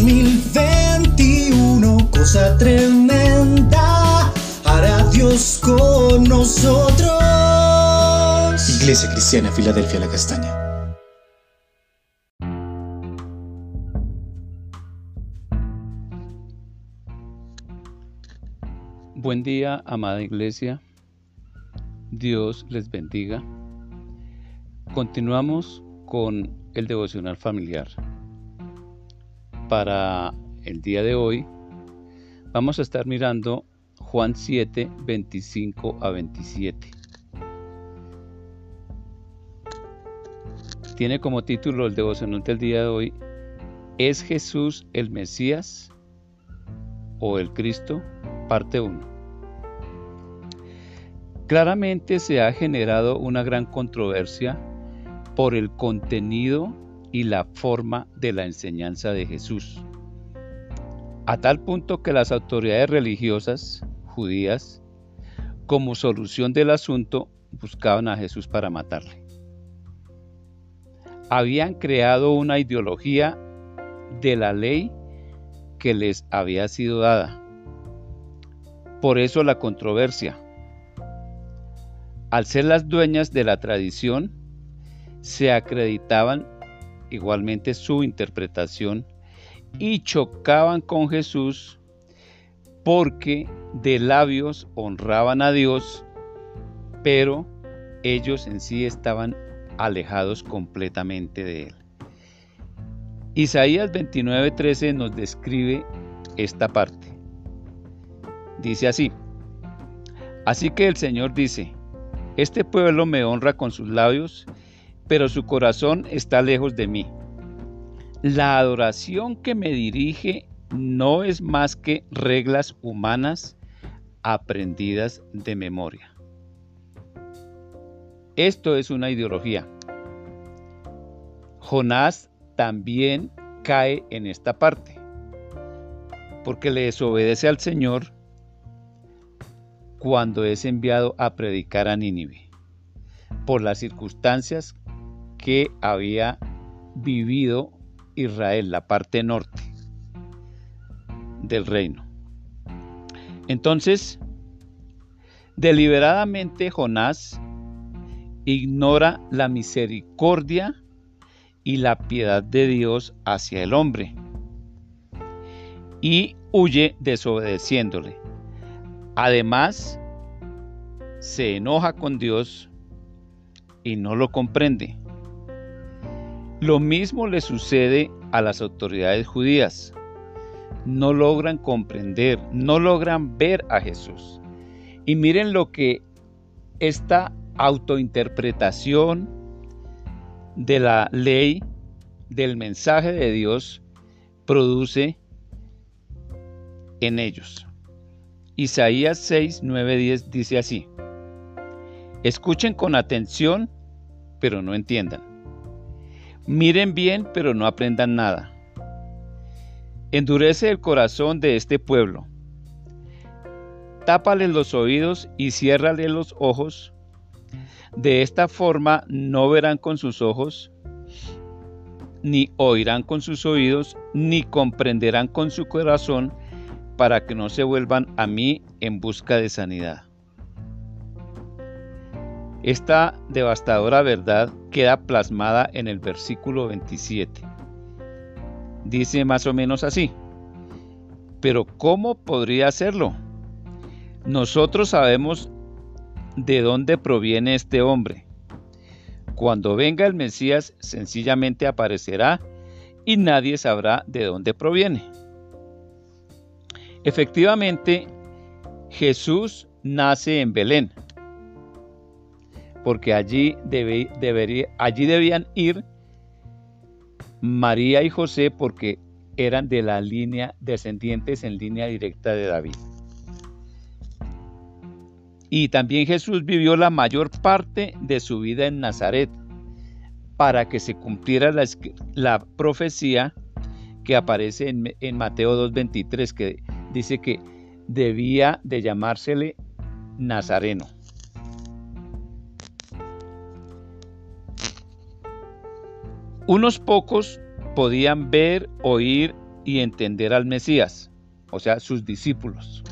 2021, cosa tremenda, hará Dios con nosotros. Iglesia Cristiana, Filadelfia, la Castaña. Buen día, amada iglesia. Dios les bendiga. Continuamos con el devocional familiar. Para el día de hoy vamos a estar mirando Juan 7, 25 a 27. Tiene como título el devocional del día de hoy, ¿Es Jesús el Mesías o el Cristo? Parte 1. Claramente se ha generado una gran controversia por el contenido y la forma de la enseñanza de Jesús, a tal punto que las autoridades religiosas judías, como solución del asunto, buscaban a Jesús para matarle. Habían creado una ideología de la ley que les había sido dada. Por eso la controversia. Al ser las dueñas de la tradición, se acreditaban igualmente su interpretación y chocaban con Jesús porque de labios honraban a Dios, pero ellos en sí estaban alejados completamente de Él. Isaías 29:13 nos describe esta parte. Dice así, así que el Señor dice, este pueblo me honra con sus labios, pero su corazón está lejos de mí. La adoración que me dirige no es más que reglas humanas aprendidas de memoria. Esto es una ideología. Jonás también cae en esta parte, porque le desobedece al Señor cuando es enviado a predicar a Nínive, por las circunstancias que había vivido Israel, la parte norte del reino. Entonces, deliberadamente Jonás ignora la misericordia y la piedad de Dios hacia el hombre y huye desobedeciéndole. Además, se enoja con Dios y no lo comprende. Lo mismo le sucede a las autoridades judías. No logran comprender, no logran ver a Jesús. Y miren lo que esta autointerpretación de la ley, del mensaje de Dios, produce en ellos. Isaías 6, 9, 10 dice así, escuchen con atención, pero no entiendan. Miren bien, pero no aprendan nada. Endurece el corazón de este pueblo. Tápales los oídos y ciérrale los ojos. De esta forma no verán con sus ojos, ni oirán con sus oídos, ni comprenderán con su corazón, para que no se vuelvan a mí en busca de sanidad. Esta devastadora verdad queda plasmada en el versículo 27. Dice más o menos así, pero ¿cómo podría hacerlo? Nosotros sabemos de dónde proviene este hombre. Cuando venga el Mesías sencillamente aparecerá y nadie sabrá de dónde proviene. Efectivamente, Jesús nace en Belén, porque allí, debían ir María y José porque eran de la línea descendientes en línea directa de David. Y también Jesús vivió la mayor parte de su vida en Nazaret para que se cumpliera la, profecía que aparece en, en Mateo 2.23 que dice que debía de llamársele Nazareno. Unos pocos podían ver, oír y entender al Mesías, o sea, sus discípulos.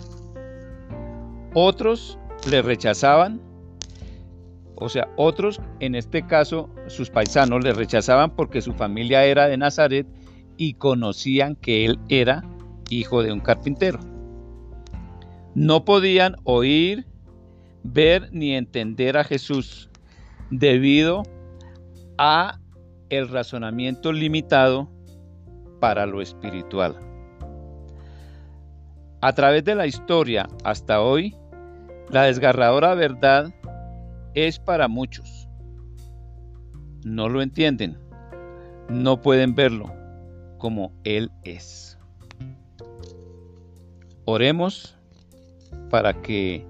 Otros le rechazaban, o sea, otros, en este caso, sus paisanos le rechazaban porque su familia era de Nazaret y conocían que él era hijo de un carpintero. No podían oír, ver ni entender a Jesús debido a el razonamiento limitado para lo espiritual. A través de la historia hasta hoy, la desgarradora verdad es para muchos. No lo entienden, no pueden verlo como Él es. Oremos para que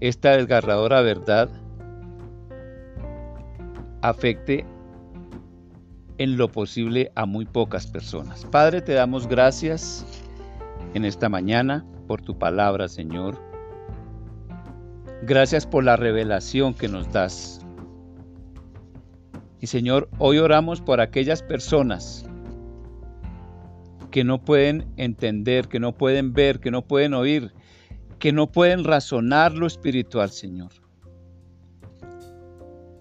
esta desgarradora verdad afecte en lo posible a muy pocas personas. Padre, te damos gracias en esta mañana por tu palabra, Señor. Gracias por la revelación que nos das. Y Señor, hoy oramos por aquellas personas que no pueden entender, que no pueden ver, que no pueden oír, que no pueden razonar lo espiritual, Señor.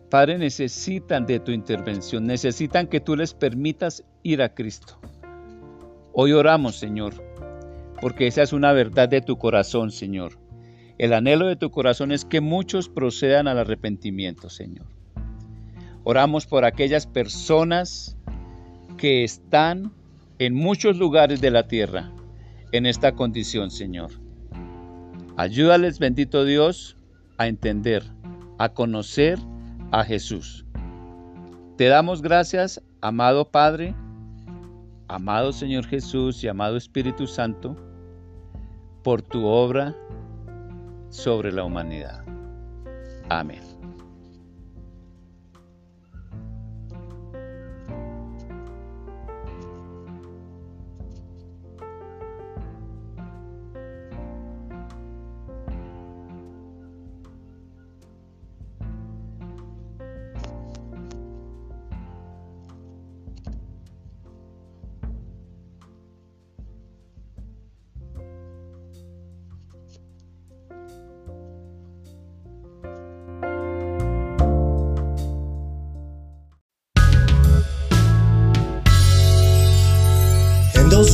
Padre, necesitan de tu intervención, necesitan que tú les permitas ir a Cristo. Hoy oramos, Señor, porque esa es una verdad de tu corazón, Señor. El anhelo de tu corazón es que muchos procedan al arrepentimiento, Señor. Oramos por aquellas personas que están en muchos lugares de la tierra en esta condición, Señor. Ayúdales, bendito Dios, a entender, a conocer a Jesús. Te damos gracias, amado Padre, amado Señor Jesús y amado Espíritu Santo, por tu obra sobre la humanidad. Amén.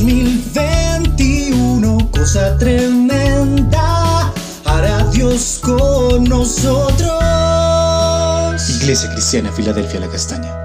2021, cosa tremenda, hará Dios con nosotros. Iglesia Cristiana, Filadelfia, la Castaña.